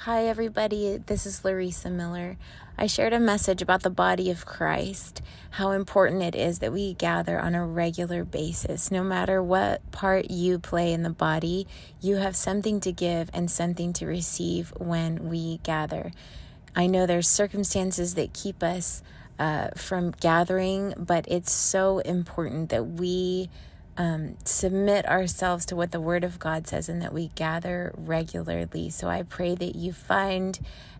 Hi, everybody. This is Lorisa Miller. I shared a message about the body of Christ, how important it is that we gather on a regular basis. No matter what part you play in the body, you have something to give and something to receive when we gather. I know there's circumstances that keep us uh, from gathering, but it's so important that we um, submit ourselves to what the Word of God says and that we gather regularly. So I pray that you find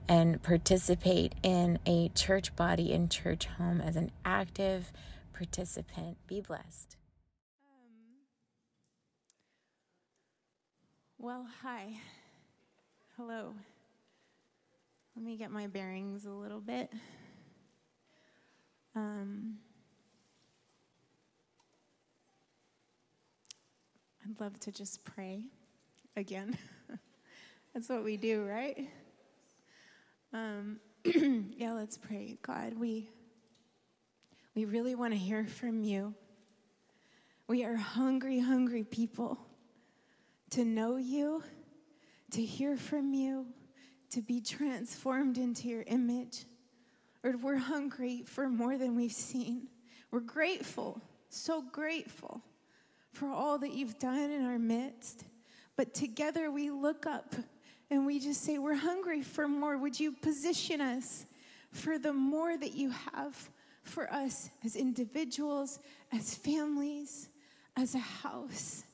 and participate in a church body and church home as an active participant. Be blessed. Um, well, hi. Hello. Let me get my bearings a little bit. Um, I'd love to just pray again. That's what we do, right? Um, yeah, let's pray. God, we we really want to hear from you. We are hungry, hungry people to know you, to hear from you, to be transformed into your image. Lord, we're hungry for more than we've seen. We're grateful, so grateful for all that you've done in our midst. But together we look up and we just say, We're hungry for more. Would you position us for the more that you have for us as individuals, as families, as a house?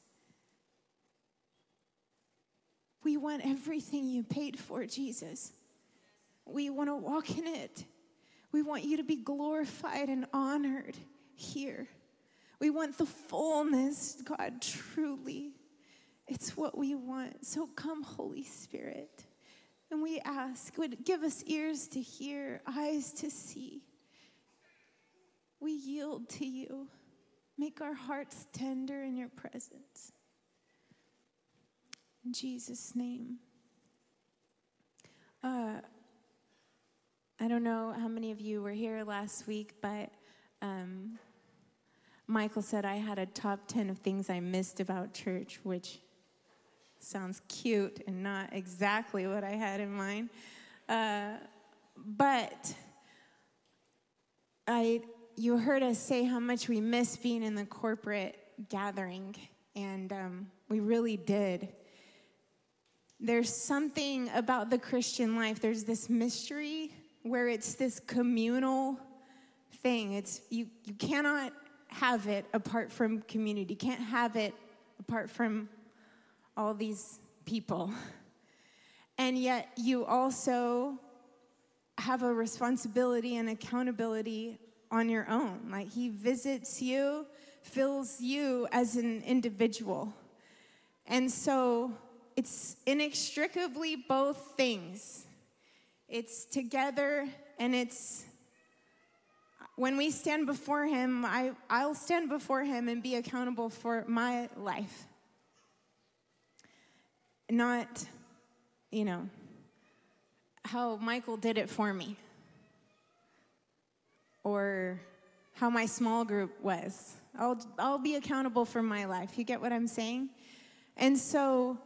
We want everything you paid for, Jesus. We want to walk in it. We want you to be glorified and honored here. We want the fullness, God, truly. It's what we want. So come, Holy Spirit. And we ask, would give us ears to hear, eyes to see. We yield to you. Make our hearts tender in your presence. In Jesus' name. Uh, I don't know how many of you were here last week, but um, Michael said I had a top 10 of things I missed about church, which sounds cute and not exactly what I had in mind. Uh, but I, you heard us say how much we miss being in the corporate gathering, and um, we really did. There's something about the Christian life, there's this mystery where it's this communal thing. It's you, you cannot have it apart from community, can't have it apart from all these people. And yet, you also have a responsibility and accountability on your own. Like, He visits you, fills you as an individual. And so, it's inextricably both things it's together and it's when we stand before Him, I, I'll stand before Him and be accountable for my life. Not, you know, how Michael did it for me or how my small group was. I'll, I'll be accountable for my life. You get what I'm saying? And so,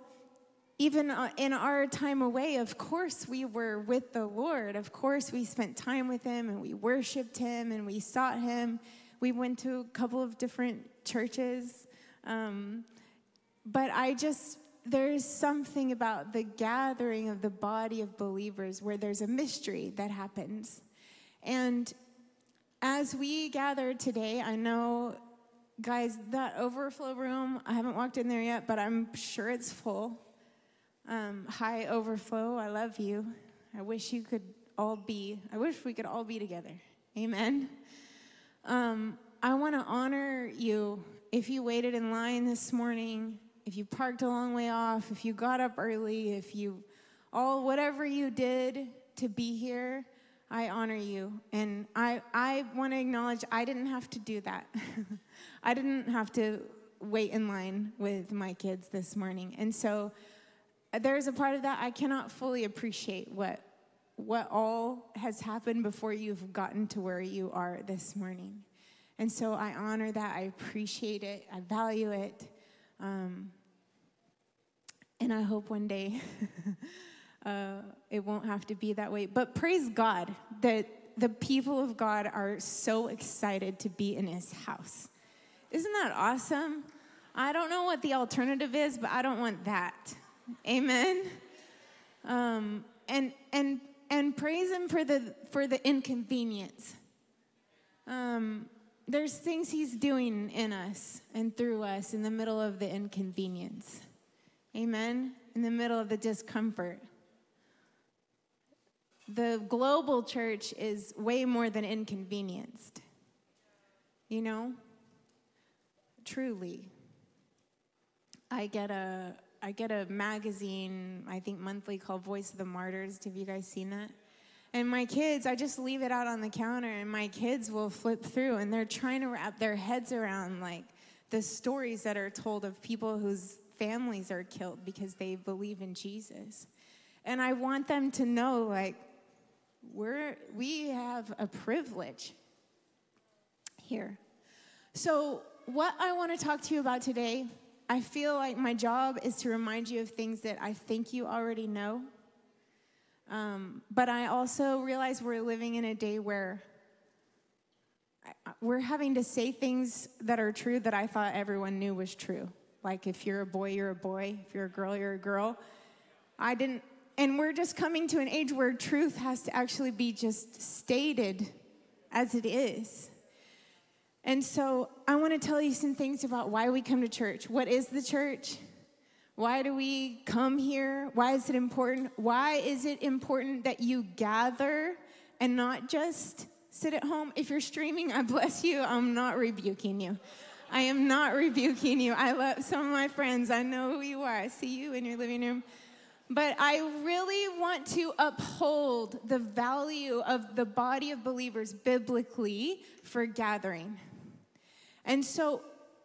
even uh, in our time away, of course, we were with the Lord. Of course, we spent time with Him and we worshiped Him and we sought Him. We went to a couple of different churches. Um, but I just, there's something about the gathering of the body of believers where there's a mystery that happens. And as we gather today, I know, guys, that overflow room, I haven't walked in there yet, but I'm sure it's full. Um, hi, Overflow. I love you. I wish you could all be, I wish we could all be together. Amen. Um, I want to honor you if you waited in line this morning, if you parked a long way off, if you got up early, if you all, whatever you did to be here, I honor you. And I, I want to acknowledge I didn't have to do that. I didn't have to wait in line with my kids this morning. And so, there's a part of that I cannot fully appreciate what what all has happened before you've gotten to where you are this morning. And so I honor that. I appreciate it. I value it. Um, and I hope one day uh, it won't have to be that way. But praise God that the people of God are so excited to be in his house. Isn't that awesome? I don't know what the alternative is, but I don't want that. Amen. Um, and and and praise him for the for the inconvenience. Um, there's things he's doing in us and through us in the middle of the inconvenience. Amen. In the middle of the discomfort. The global church is way more than inconvenienced. You know? Truly. I get a I get a magazine, I think monthly called Voice of the Martyrs. Have you guys seen that? And my kids, I just leave it out on the counter, and my kids will flip through, and they're trying to wrap their heads around like the stories that are told of people whose families are killed because they believe in Jesus. And I want them to know, like, we're we have a privilege here. So, what I want to talk to you about today, I feel like my job is to remind you of things that I think you already know um, but I also realize we're living in a day where we're having to say things that are true that I thought everyone knew was true. Like if you're a boy, you're a boy. If you're a girl, you're a girl. I didn't, and we're just coming to an age where truth has to actually be just stated as it is. And so I want to tell you some things about why we come to church. What is the church? Why do we come here? Why is it important? Why is it important that you gather and not just sit at home? If you're streaming, I bless you. I'm not rebuking you. I am not rebuking you. I love some of my friends. I know who you are. I see you in your living room. But I really want to uphold the value of the body of believers biblically for gathering. And so,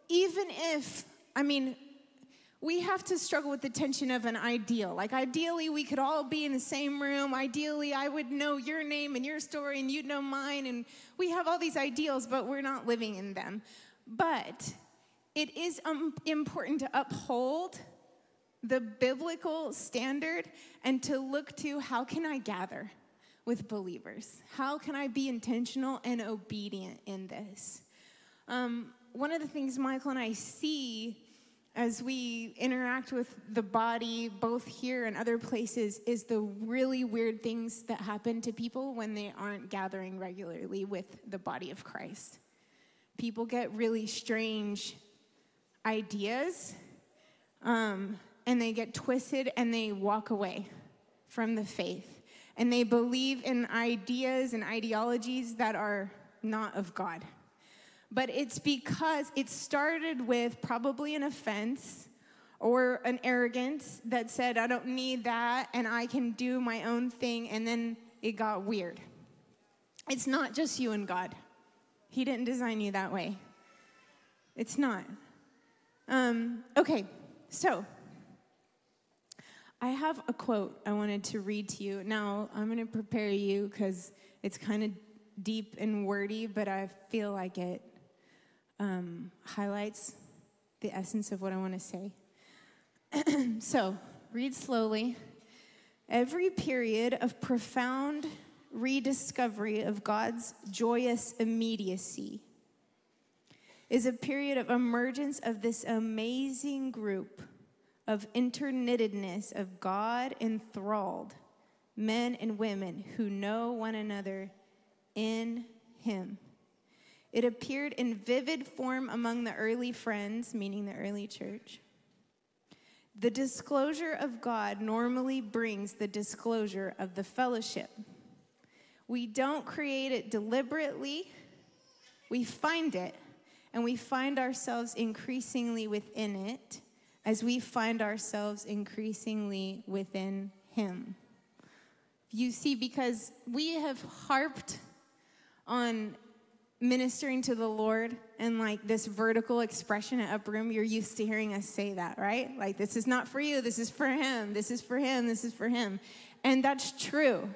even if, I mean, we have to struggle with the tension of an ideal. Like, ideally, we could all be in the same room. Ideally, I would know your name and your story, and you'd know mine. And we have all these ideals, but we're not living in them. But it is um, important to uphold the biblical standard and to look to how can I gather with believers? How can I be intentional and obedient in this? Um, one of the things Michael and I see as we interact with the body, both here and other places, is the really weird things that happen to people when they aren't gathering regularly with the body of Christ. People get really strange ideas, um, and they get twisted and they walk away from the faith. And they believe in ideas and ideologies that are not of God but it's because it started with probably an offense or an arrogance that said, I don't need that and I can do my own thing, and then it got weird. It's not just you and God, He didn't design you that way. It's not. Um, okay, so I have a quote I wanted to read to you. Now, I'm going to prepare you because it's kind of deep and wordy, but I feel like it um, highlights the essence of what I want to say. so, read slowly. Every period of profound rediscovery of God's joyous immediacy is a period of emergence of this amazing group of interknittedness of God enthralled men and women who know one another in Him. It appeared in vivid form among the early friends, meaning the early church. The disclosure of God normally brings the disclosure of the fellowship. We don't create it deliberately, we find it, and we find ourselves increasingly within it as we find ourselves increasingly within Him. You see, because we have harped on ministering to the Lord and like this vertical expression at Upper Room, you're used to hearing us say that, right? Like, this is not for you, this is for Him, this is for Him, this is for Him. And that's true.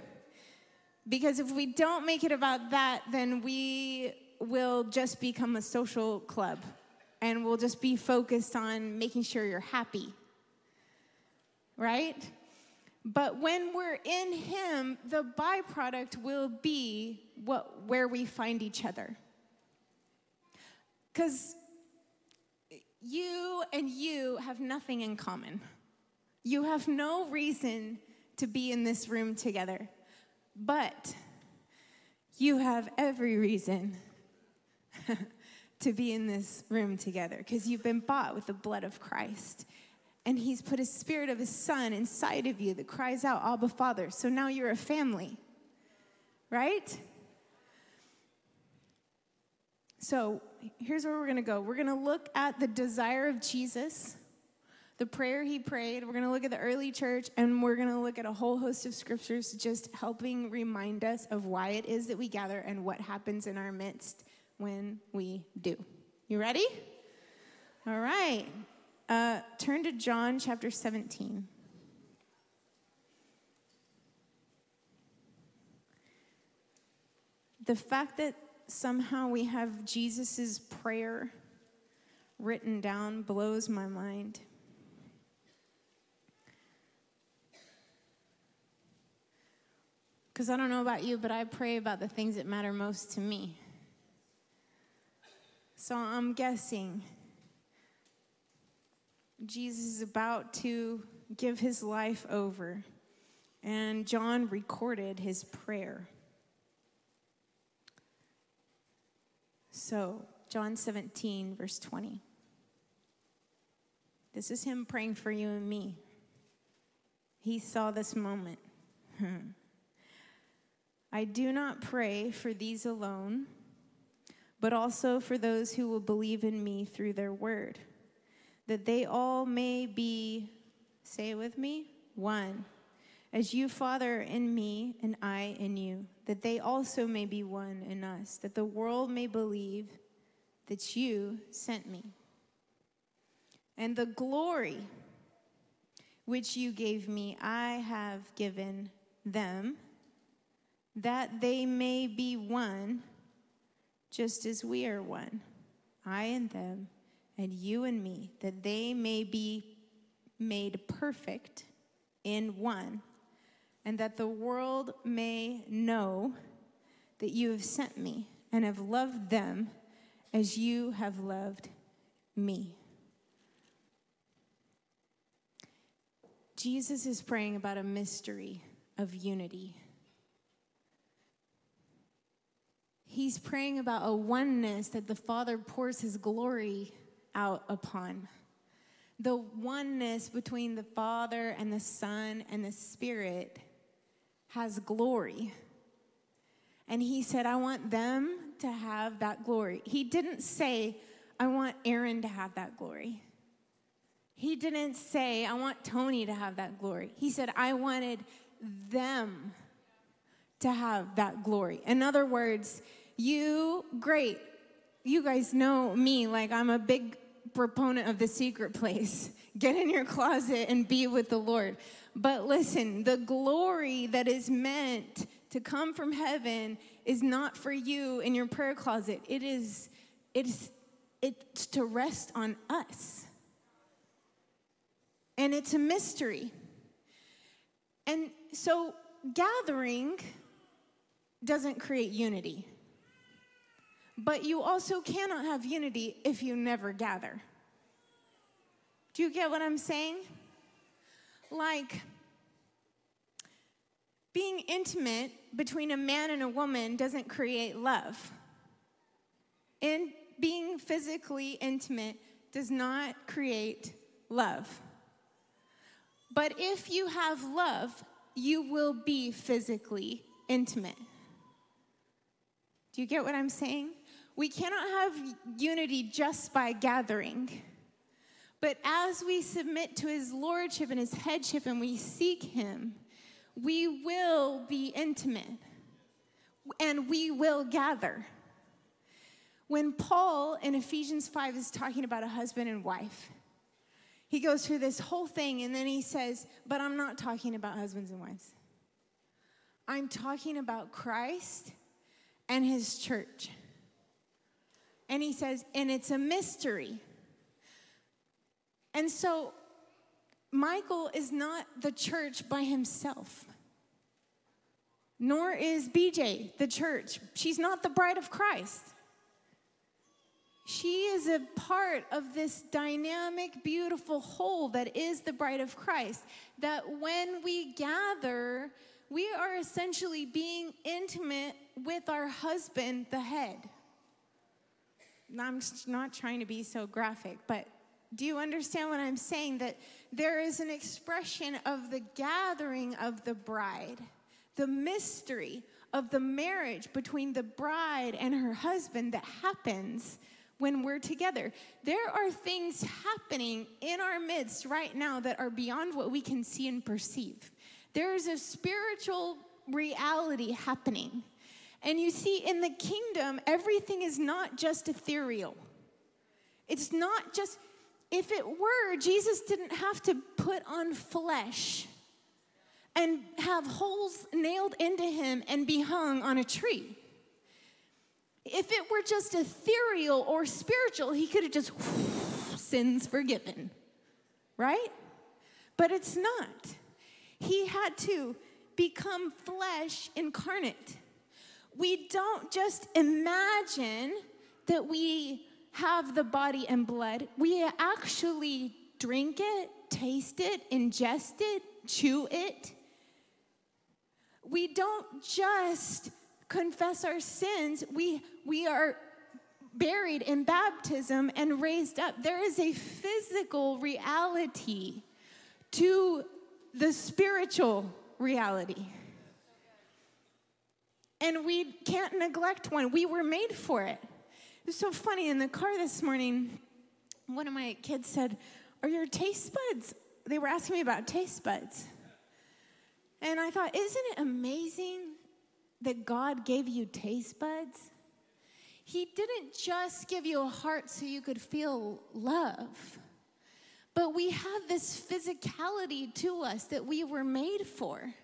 Because if we don't make it about that, then we will just become a social club and we'll just be focused on making sure you're happy, right? But when we're in Him, the byproduct will be what, where we find each other. Because you and you have nothing in common. You have no reason to be in this room together, but you have every reason to be in this room together because you've been bought with the blood of Christ. And he's put a spirit of his son inside of you that cries out, Abba, Father. So now you're a family, right? So here's where we're going to go. We're going to look at the desire of Jesus, the prayer he prayed. We're going to look at the early church, and we're going to look at a whole host of scriptures just helping remind us of why it is that we gather and what happens in our midst when we do. You ready? All right. Uh, turn to John chapter 17. The fact that somehow we have Jesus' prayer written down blows my mind. Because I don't know about you, but I pray about the things that matter most to me. So I'm guessing Jesus is about to give his life over, and John recorded his prayer. So, John 17, verse 20. This is him praying for you and me. He saw this moment. Hmm. I do not pray for these alone, but also for those who will believe in me through their word, that they all may be, say it with me, one. As you, Father, in me, and I in you that they also may be one in us, that the world may believe that you sent me. And the glory which you gave me, I have given them, that they may be one, just as we are one, I and them, and you and me, that they may be made perfect in one and that the world may know that you have sent me and have loved them as you have loved me. Jesus is praying about a mystery of unity. He's praying about a oneness that the Father pours his glory out upon. The oneness between the Father and the Son and the Spirit has glory. And he said, I want them to have that glory. He didn't say, I want Aaron to have that glory. He didn't say, I want Tony to have that glory. He said, I wanted them to have that glory. In other words, you, great. You guys know me, like I'm a big proponent of the secret place. Get in your closet and be with the Lord. But listen, the glory that is meant to come from heaven is not for you in your prayer closet. It is it's it's to rest on us. And it's a mystery. And so gathering doesn't create unity. But you also cannot have unity if you never gather. Do you get what I'm saying? Like, being intimate between a man and a woman doesn't create love. And being physically intimate does not create love. But if you have love, you will be physically intimate. Do you get what I'm saying? We cannot have unity just by gathering. But as we submit to his lordship and his headship and we seek him, we will be intimate and we will gather. When Paul in Ephesians 5 is talking about a husband and wife, he goes through this whole thing and then he says, But I'm not talking about husbands and wives. I'm talking about Christ and his church. And he says, And it's a mystery. And so, Michael is not the church by himself, nor is BJ the church. She's not the bride of Christ. She is a part of this dynamic, beautiful whole that is the bride of Christ. That when we gather, we are essentially being intimate with our husband, the head. I'm not trying to be so graphic, but do you understand what I'm saying? That there is an expression of the gathering of the bride, the mystery of the marriage between the bride and her husband that happens when we're together. There are things happening in our midst right now that are beyond what we can see and perceive. There is a spiritual reality happening. And you see, in the kingdom, everything is not just ethereal. It's not just, if it were, Jesus didn't have to put on flesh and have holes nailed into him and be hung on a tree. If it were just ethereal or spiritual, he could have just sins forgiven, right? But it's not. He had to become flesh incarnate. We don't just imagine that we have the body and blood, we actually drink it, taste it, ingest it, chew it. We don't just confess our sins, we, we are buried in baptism and raised up. There is a physical reality to the spiritual reality. And we can't neglect one. We were made for it. It was so funny in the car this morning. One of my kids said, Are your taste buds? They were asking me about taste buds. And I thought, Isn't it amazing that God gave you taste buds? He didn't just give you a heart so you could feel love, but we have this physicality to us that we were made for.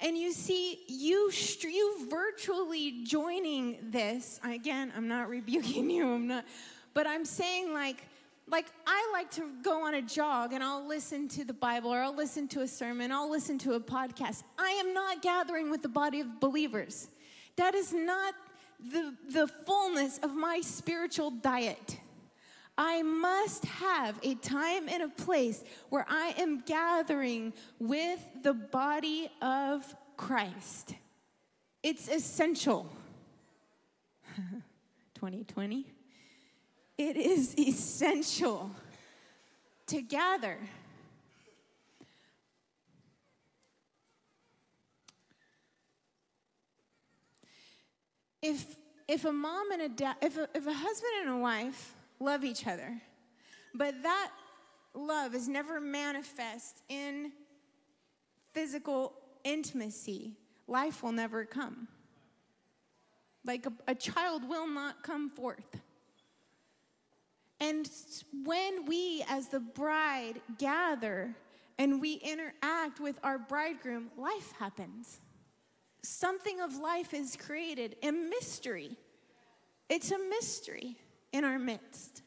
And you see, you, you virtually joining this, again, I'm not rebuking you, I'm not, but I'm saying like, like I like to go on a jog and I'll listen to the Bible or I'll listen to a sermon, I'll listen to a podcast. I am not gathering with the body of believers. That is not the, the fullness of my spiritual diet. I must have a time and a place where I am gathering with the body of Christ. It's essential. 2020. It is essential to gather. If, if a mom and a dad, if a, if a husband and a wife love each other, but that love is never manifest in physical intimacy, life will never come. Like a, a child will not come forth. And when we, as the bride, gather and we interact with our bridegroom, life happens. Something of life is created, a mystery. It's a mystery in our midst.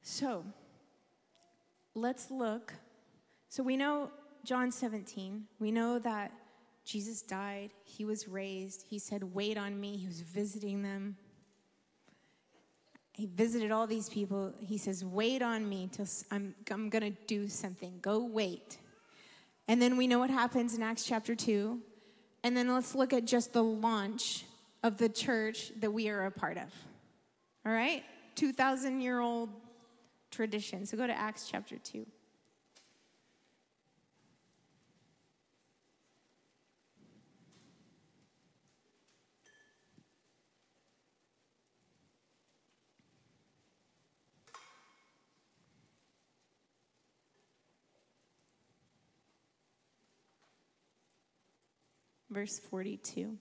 So, let's look. So, we know John 17, we know that Jesus died, he was raised, he said, Wait on me, he was visiting them. He visited all these people. He says, Wait on me till I'm, I'm going to do something. Go wait. And then we know what happens in Acts chapter 2. And then let's look at just the launch of the church that we are a part of. All right? 2,000 year old tradition. So go to Acts chapter 2. Verse 42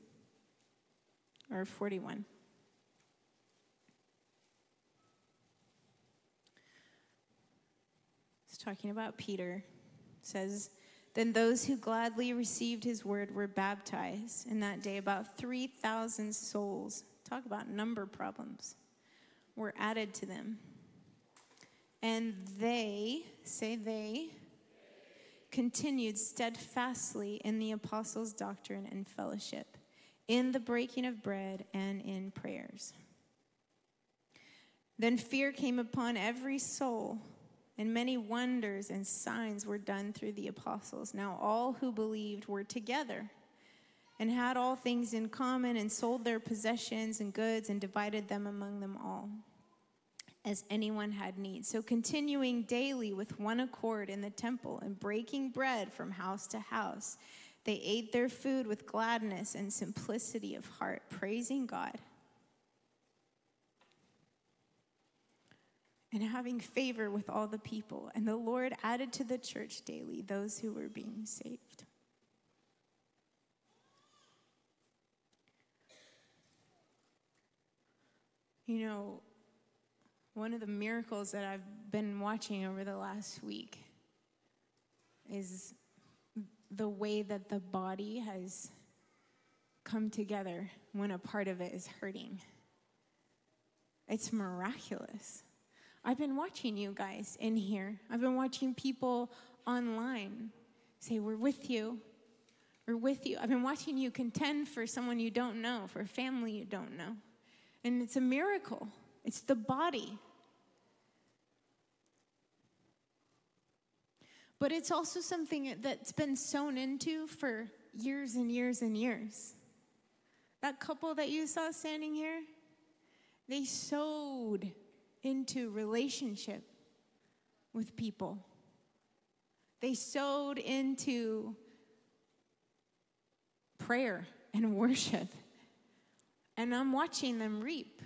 or 41. It's talking about Peter. It says, Then those who gladly received his word were baptized. In that day, about 3,000 souls, talk about number problems, were added to them. And they, say they, continued steadfastly in the apostles' doctrine and fellowship, in the breaking of bread and in prayers. Then fear came upon every soul, and many wonders and signs were done through the apostles. Now all who believed were together and had all things in common, and sold their possessions and goods and divided them among them all as anyone had need. So, continuing daily with one accord in the temple and breaking bread from house to house, they ate their food with gladness and simplicity of heart, praising God. And having favor with all the people. And the Lord added to the church daily those who were being saved. You know, one of the miracles that I've been watching over the last week is the way that the body has come together when a part of it is hurting. It's miraculous. I've been watching you guys in here. I've been watching people online say, We're with you. We're with you. I've been watching you contend for someone you don't know, for a family you don't know. And it's a miracle. It's the body. But it's also something that's been sown into for years and years and years. That couple that you saw standing here, they sowed into relationship with people. They sowed into prayer and worship. And I'm watching them reap.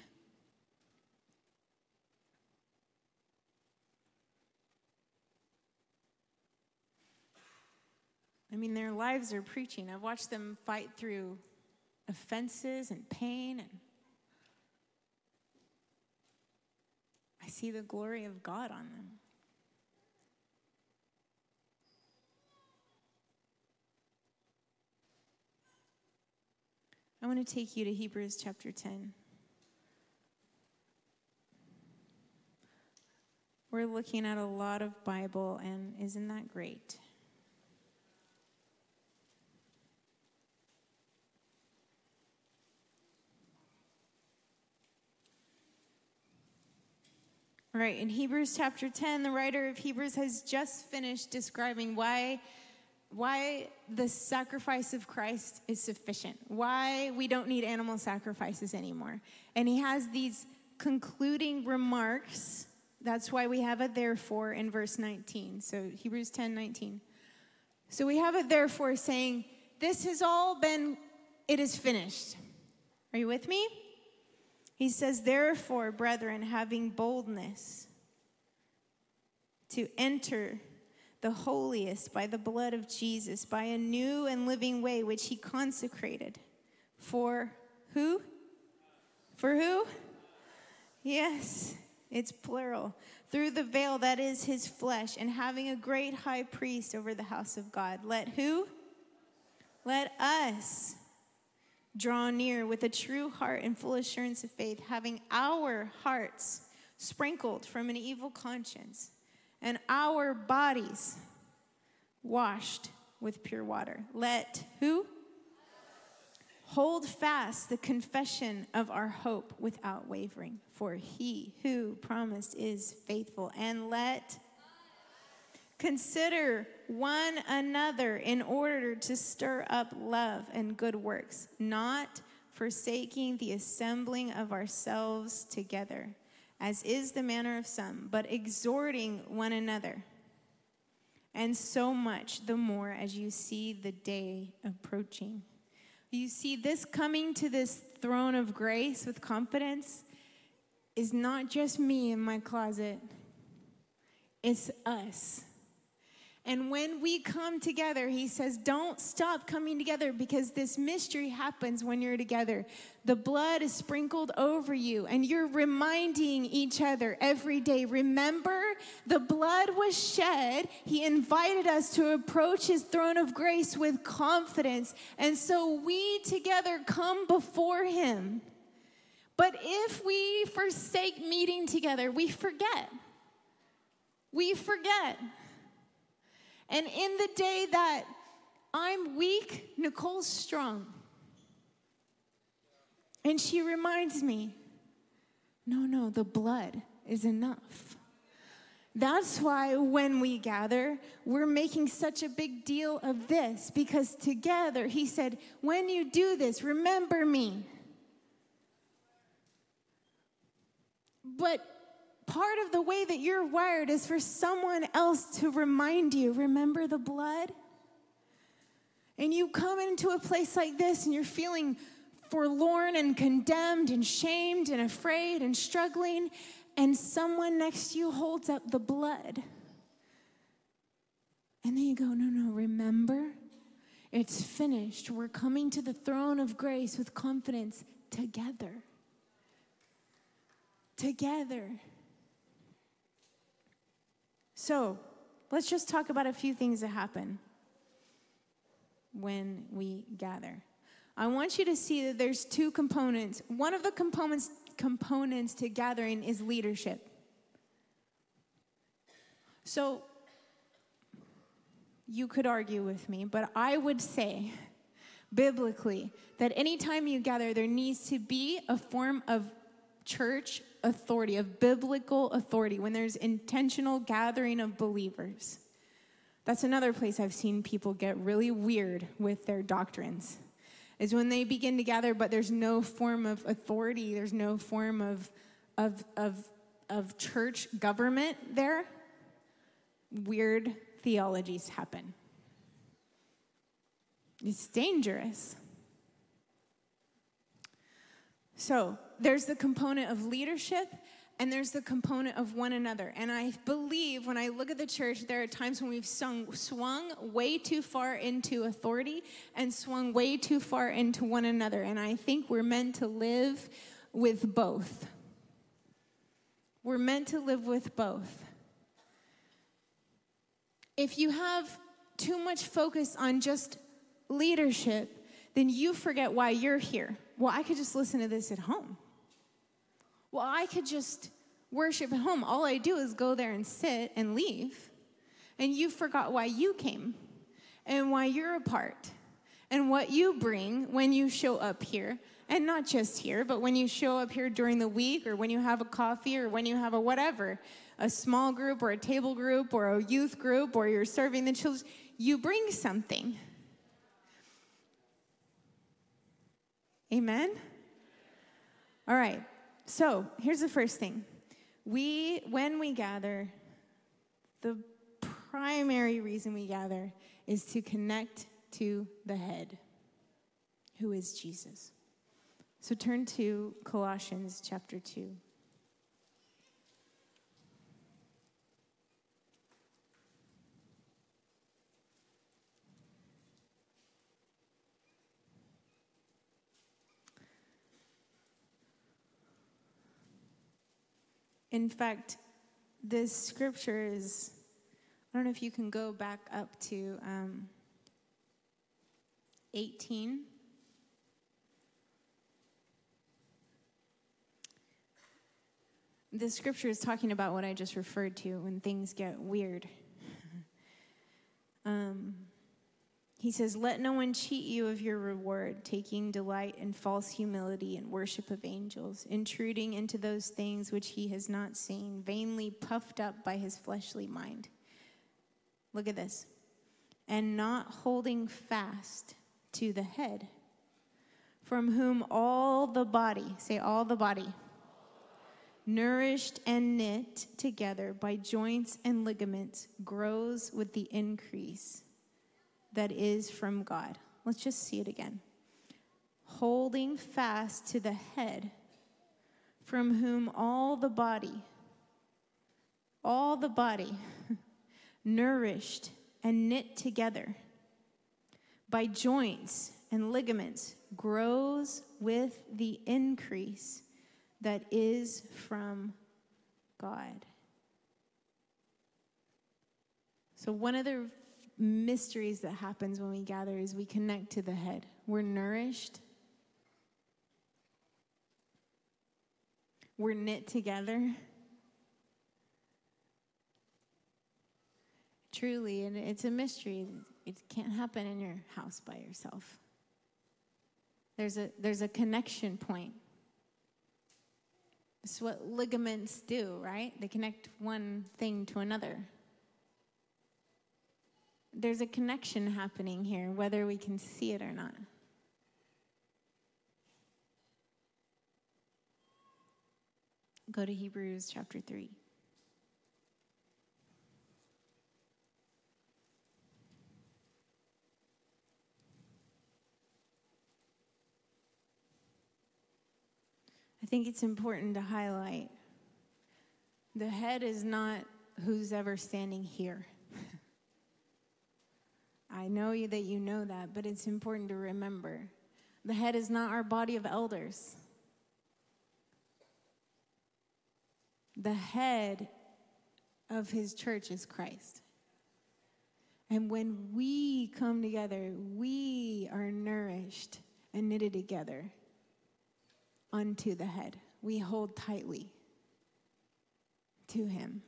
I mean, their lives are preaching. I've watched them fight through offenses and pain, and I see the glory of God on them. I want to take you to Hebrews chapter 10. We're looking at a lot of Bible, and isn't that great? Right, in Hebrews chapter 10, the writer of Hebrews has just finished describing why, why the sacrifice of Christ is sufficient, why we don't need animal sacrifices anymore. And he has these concluding remarks. That's why we have a therefore in verse 19. So Hebrews 10 19. So we have a therefore saying, This has all been, it is finished. Are you with me? He says, Therefore, brethren, having boldness to enter the holiest by the blood of Jesus, by a new and living way which he consecrated. For who? For who? Yes, it's plural. Through the veil that is his flesh, and having a great high priest over the house of God. Let who? Let us draw near with a true heart and full assurance of faith, having our hearts sprinkled from an evil conscience and our bodies washed with pure water. Let who? Hold fast the confession of our hope without wavering, for he who promised is faithful. And let Consider one another in order to stir up love and good works, not forsaking the assembling of ourselves together, as is the manner of some, but exhorting one another. And so much the more as you see the day approaching. You see, this coming to this throne of grace with confidence is not just me in my closet, it's us and when we come together, he says, don't stop coming together because this mystery happens when you're together. The blood is sprinkled over you, and you're reminding each other every day. Remember, the blood was shed. He invited us to approach his throne of grace with confidence. And so we together come before him. But if we forsake meeting together, we forget. We forget. And in the day that I'm weak, Nicole's strong. And she reminds me no, no, the blood is enough. That's why when we gather, we're making such a big deal of this because together, he said, when you do this, remember me. But part of the way that you're wired is for someone else to remind you, remember the blood? And you come into a place like this and you're feeling forlorn and condemned and shamed and afraid and struggling, and someone next to you holds up the blood. And then you go, no, no, remember? It's finished. We're coming to the throne of grace with confidence together. Together. So, let's just talk about a few things that happen when we gather. I want you to see that there's two components. One of the components components to gathering is leadership. So you could argue with me, but I would say biblically that anytime you gather there needs to be a form of church authority, of biblical authority when there's intentional gathering of believers. That's another place I've seen people get really weird with their doctrines is when they begin to gather, but there's no form of authority, there's no form of, of, of, of church government there, weird theologies happen. It's dangerous. So, there's the component of leadership and there's the component of one another. And I believe when I look at the church, there are times when we've sung, swung way too far into authority and swung way too far into one another. And I think we're meant to live with both. We're meant to live with both. If you have too much focus on just leadership, then you forget why you're here. Well, I could just listen to this at home. Well, I could just worship at home. All I do is go there and sit and leave. And you forgot why you came and why you're a part and what you bring when you show up here. And not just here, but when you show up here during the week or when you have a coffee or when you have a whatever, a small group or a table group or a youth group or you're serving the children, you bring something. Amen? All right. So here's the first thing. We, when we gather, the primary reason we gather is to connect to the head, who is Jesus. So turn to Colossians chapter 2. In fact, this scripture is, I don't know if you can go back up to um, 18. The scripture is talking about what I just referred to when things get weird. um, he says, Let no one cheat you of your reward, taking delight in false humility and worship of angels, intruding into those things which he has not seen, vainly puffed up by his fleshly mind. Look at this. And not holding fast to the head, from whom all the body, say all the body, nourished and knit together by joints and ligaments, grows with the increase that is from God. Let's just see it again. Holding fast to the head, from whom all the body, all the body, nourished and knit together by joints and ligaments, grows with the increase that is from God. So, one of the mysteries that happens when we gather is we connect to the head. We're nourished. We're knit together. truly, and it's a mystery. It can't happen in your house by yourself. There's a, there's a connection point. It's what ligaments do, right? They connect one thing to another. There's a connection happening here, whether we can see it or not. Go to Hebrews chapter 3. I think it's important to highlight the head is not who's ever standing here. I know you that you know that, but it's important to remember. The head is not our body of elders. The head of his church is Christ. And when we come together, we are nourished and knitted together unto the head. We hold tightly to him.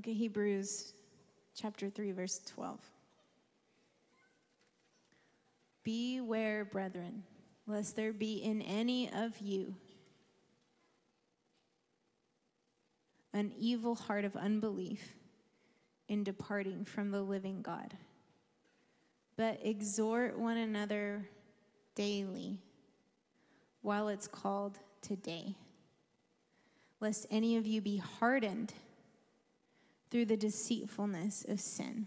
Look at Hebrews chapter 3, verse 12. Beware, brethren, lest there be in any of you an evil heart of unbelief in departing from the living God but exhort one another daily while it's called today, lest any of you be hardened through the deceitfulness of sin.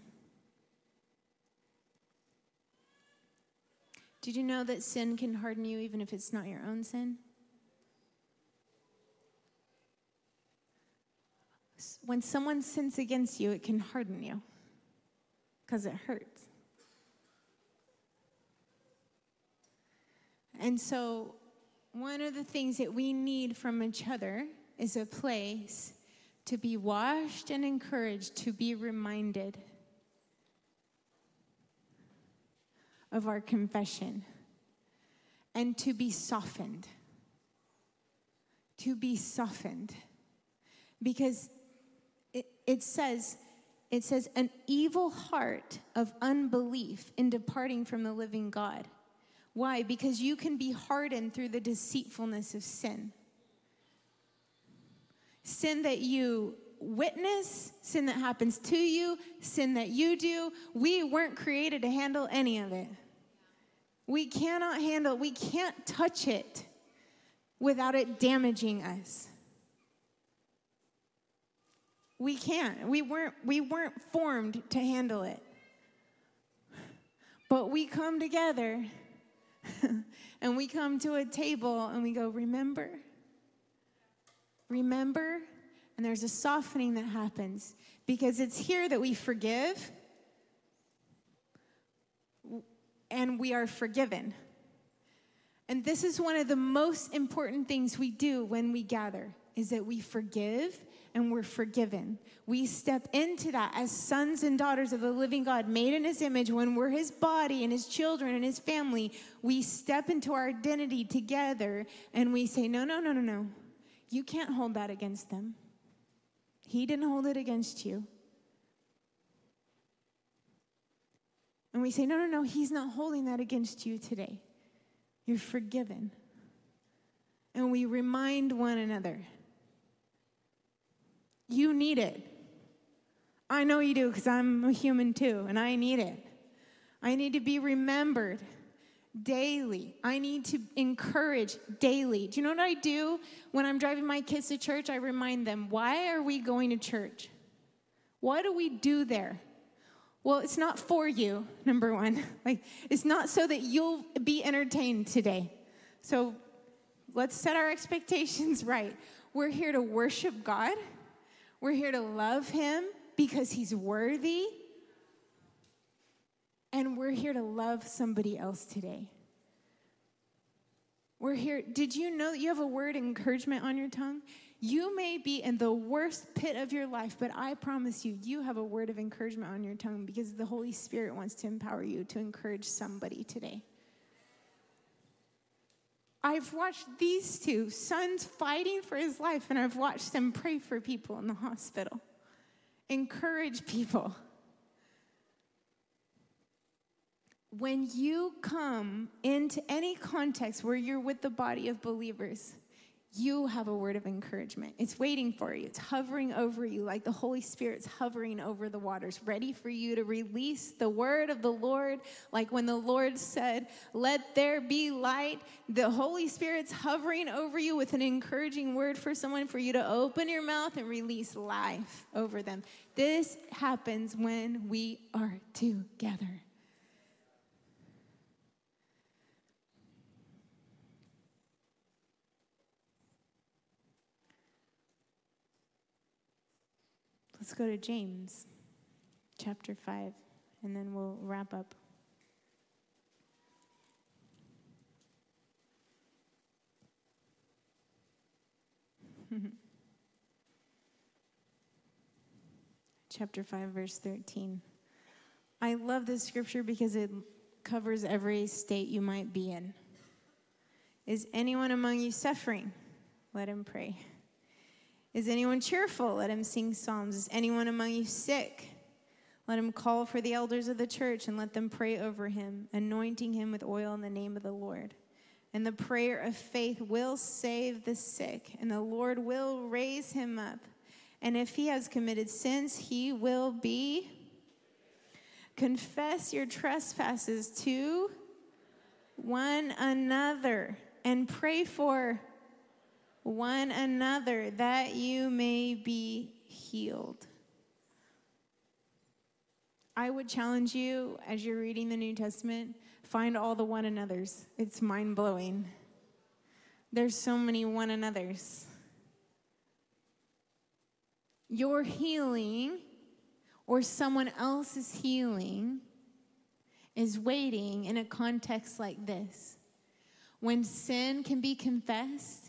Did you know that sin can harden you even if it's not your own sin? When someone sins against you, it can harden you because it hurts. And so, one of the things that we need from each other is a place to be washed and encouraged, to be reminded of our confession, and to be softened. To be softened. Because it, it says, it says, an evil heart of unbelief in departing from the living God. Why? Because you can be hardened through the deceitfulness of sin. Sin that you witness, sin that happens to you, sin that you do. We weren't created to handle any of it. We cannot handle, we can't touch it without it damaging us. We can't. We weren't we weren't formed to handle it. But we come together and we come to a table and we go, Remember? Remember? And there's a softening that happens because it's here that we forgive and we are forgiven. And this is one of the most important things we do when we gather is that we forgive and we're forgiven. We step into that as sons and daughters of the living God, made in his image. When we're his body and his children and his family, we step into our identity together and we say, No, no, no, no, no. You can't hold that against them. He didn't hold it against you. And we say, No, no, no, he's not holding that against you today. You're forgiven. And we remind one another you need it. I know you do because I'm a human too, and I need it. I need to be remembered daily. I need to encourage daily. Do you know what I do when I'm driving my kids to church? I remind them, why are we going to church? What do we do there? Well, it's not for you, number one. Like, it's not so that you'll be entertained today. So let's set our expectations right. We're here to worship God we're here to love him because he's worthy. And we're here to love somebody else today. We're here. Did you know that you have a word encouragement on your tongue? You may be in the worst pit of your life, but I promise you, you have a word of encouragement on your tongue because the Holy Spirit wants to empower you to encourage somebody today. I've watched these two sons fighting for his life, and I've watched them pray for people in the hospital, encourage people. When you come into any context where you're with the body of believers, you have a word of encouragement. It's waiting for you, it's hovering over you like the Holy Spirit's hovering over the waters, ready for you to release the word of the Lord. Like when the Lord said, Let there be light, the Holy Spirit's hovering over you with an encouraging word for someone for you to open your mouth and release life over them. This happens when we are together. Let's go to James chapter 5, and then we'll wrap up. chapter 5, verse 13. I love this scripture because it covers every state you might be in. Is anyone among you suffering? Let him pray. Is anyone cheerful? Let him sing psalms. Is anyone among you sick? Let him call for the elders of the church and let them pray over him, anointing him with oil in the name of the Lord. And the prayer of faith will save the sick, and the Lord will raise him up. And if he has committed sins, he will be. Confess your trespasses to one another and pray for one another that you may be healed. I would challenge you as you're reading the New Testament, find all the one another's. It's mind blowing. There's so many one another's. Your healing or someone else's healing is waiting in a context like this. When sin can be confessed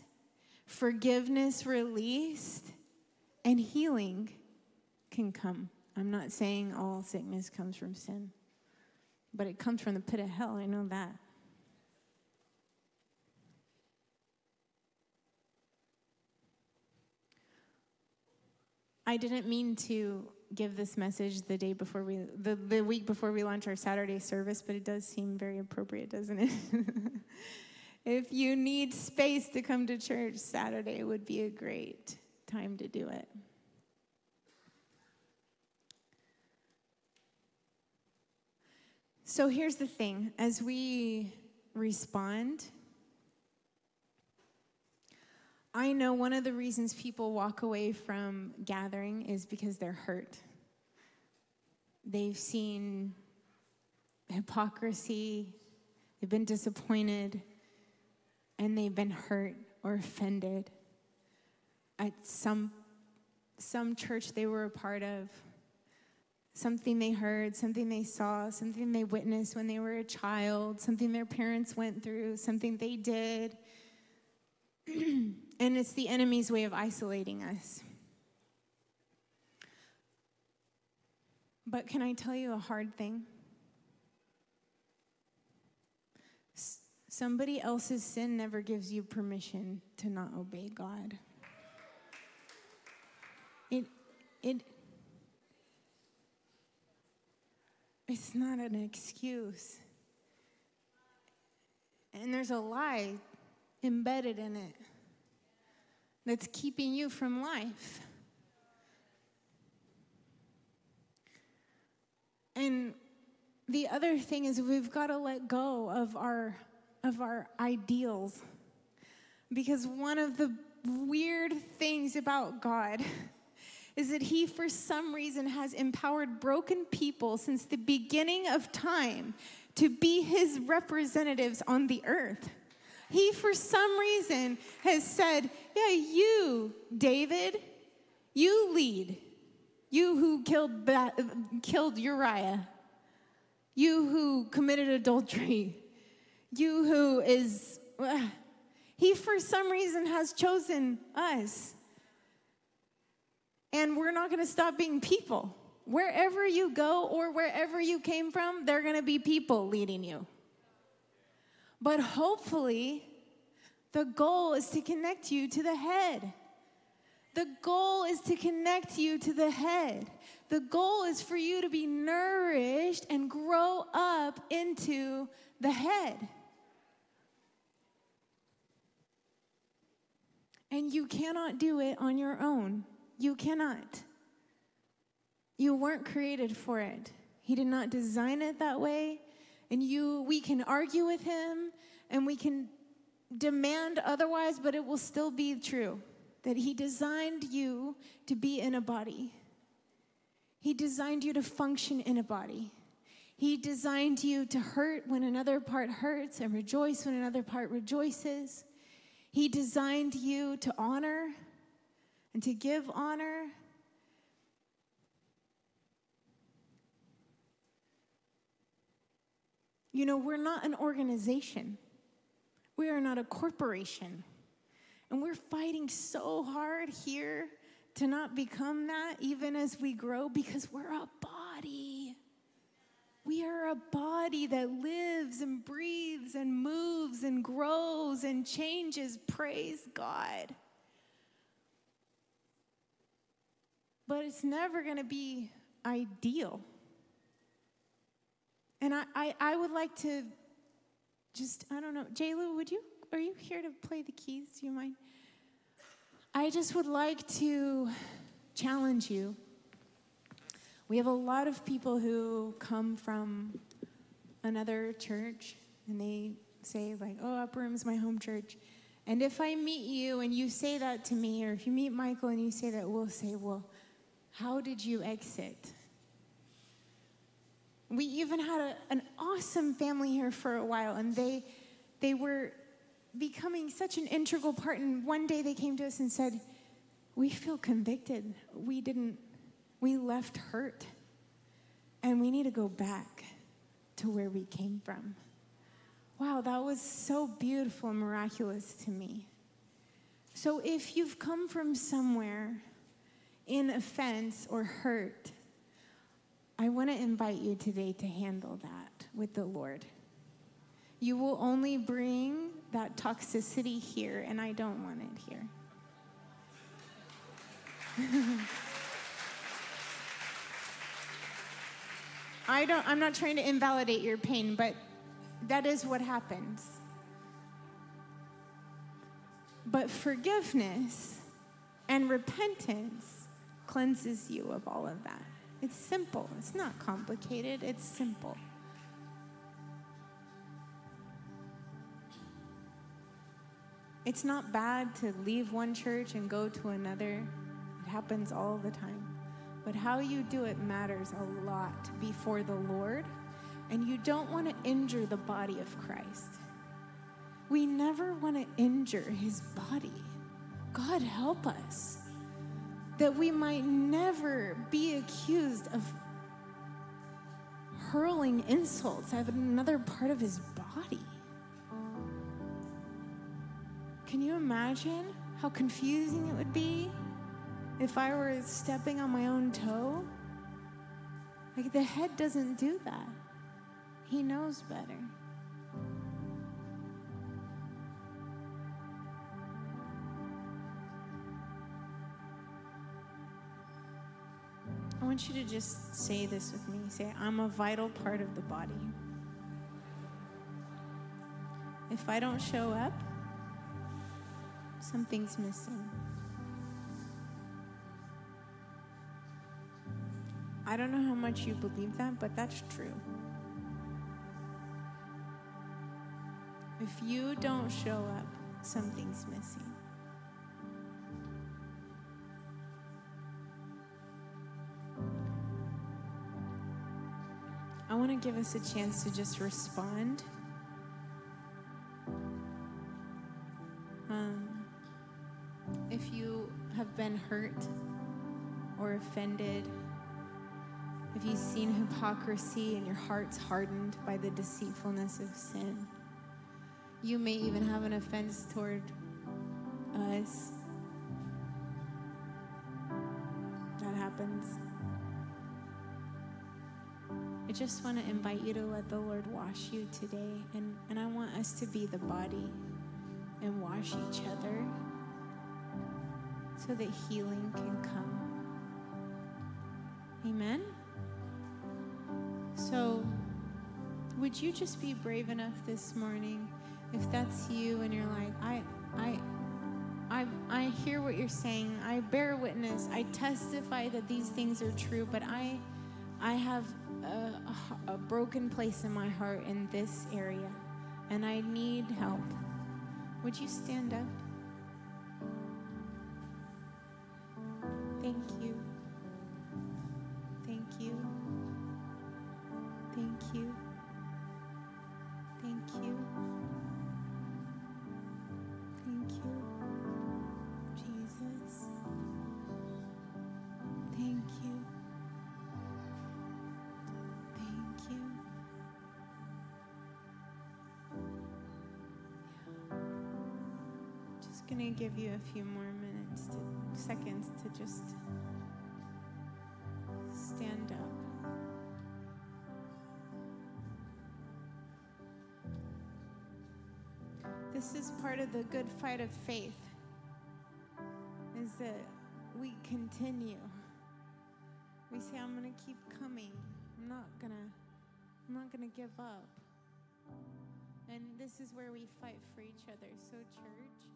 forgiveness released, and healing can come. I'm not saying all sickness comes from sin, but it comes from the pit of hell. I know that. I didn't mean to give this message the day before we, the, the week before we launch our Saturday service, but it does seem very appropriate, doesn't it? If you need space to come to church, Saturday would be a great time to do it. So here's the thing as we respond, I know one of the reasons people walk away from gathering is because they're hurt. They've seen hypocrisy, they've been disappointed and they've been hurt or offended at some some church they were a part of something they heard something they saw something they witnessed when they were a child something their parents went through something they did. And it's the enemy's way of isolating us. But can i tell you a hard thing Somebody else's sin never gives you permission to not obey God. It, it, it's not an excuse. And there's a lie embedded in it that's keeping you from life. And the other thing is, we've got to let go of our of our ideals. Because one of the weird things about God is that He, for some reason, has empowered broken people since the beginning of time to be His representatives on the earth. He, for some reason, has said, Yeah, you, David, you lead. You who killed, ba- killed Uriah. You who committed adultery you who is, uh, he for some reason has chosen us. And we're not going to stop being people. Wherever you go or wherever you came from, there are going to be people leading you. But hopefully, The goal is to connect you to the head. The goal is to connect you to the head. The goal is for you to be nourished and grow up into the head. And you cannot do it on your own. You cannot. You weren't created for it. He did not design it that way. And you we can argue with him and we can demand otherwise, but it will still be true that he designed you to be in a body. He designed you to function in a body. He designed you to hurt when another part hurts and rejoice when another part rejoices. He designed you to honor and to give honor. You know, we're not an organization, we are not a corporation. And we're fighting so hard here to not become that, even as we grow, because we're a body. We are a body that lives and breathes and moves and grows and changes. Praise God. But it's never going to be ideal. And I, I, I, would like to just, I don't know, Jayla, would you, are you here to play the keys? Do you mind? I just would like to challenge you we have a lot of people who come from another church and they say, like, oh, Upper Room's my home church. And if I meet you and you say that to me, or if you meet Michael and you say that, we'll say, well, how did you exit? We even had a, an awesome family here for a while, and they, they were becoming such an integral part. And one day they came to us and said, We feel convicted. We didn't we left hurt. And we need to go back to where we came from. Wow, that was so beautiful and miraculous to me. So if you've come from somewhere in offense or hurt, I want to invite you today to handle that with the Lord. You will only bring that toxicity here, and I don't want it here. I don't, I'm not trying to invalidate your pain, but that is what happens. But forgiveness and repentance cleanses you of all of that. It's simple, it's not complicated, it's simple. It's not bad to leave one church and go to another. It happens all the time. But how you do it matters a lot before the Lord. And you don't want to injure the body of Christ. We never want to injure his body. God help us that we might never be accused of hurling insults at another part of his body. Can you imagine how confusing it would be if I were stepping on my own toe, like the head doesn't do that. He knows better. I want you to just say this with me. Say, I'm a vital part of the body. If I don't show up, something's missing. I don't know how much you believe that, but that's true. If you don't show up, something's missing. I want to give us a chance to just respond. Um, if you have been hurt or offended, you've seen hypocrisy and your heart's hardened by the deceitfulness of sin, you may even have an offense toward us. That happens. I just want to invite you to let the Lord wash you today. And, and I want us to be the body and wash each other so that healing can come. Amen? So, would you just be brave enough this morning if that's you and you're like, I, I, I, I hear what you're saying. I bear witness. I testify that these things are true, but I, I have a, a broken place in my heart in this area, and I need help. Would you stand up? Give you a few more minutes to seconds to just stand up. This is part of the good fight of faith. Is that we continue. We say I'm going to keep coming. I'm not going to I'm not going to give up. And this is where we fight for each other. So church,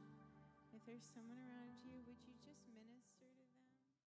there's someone around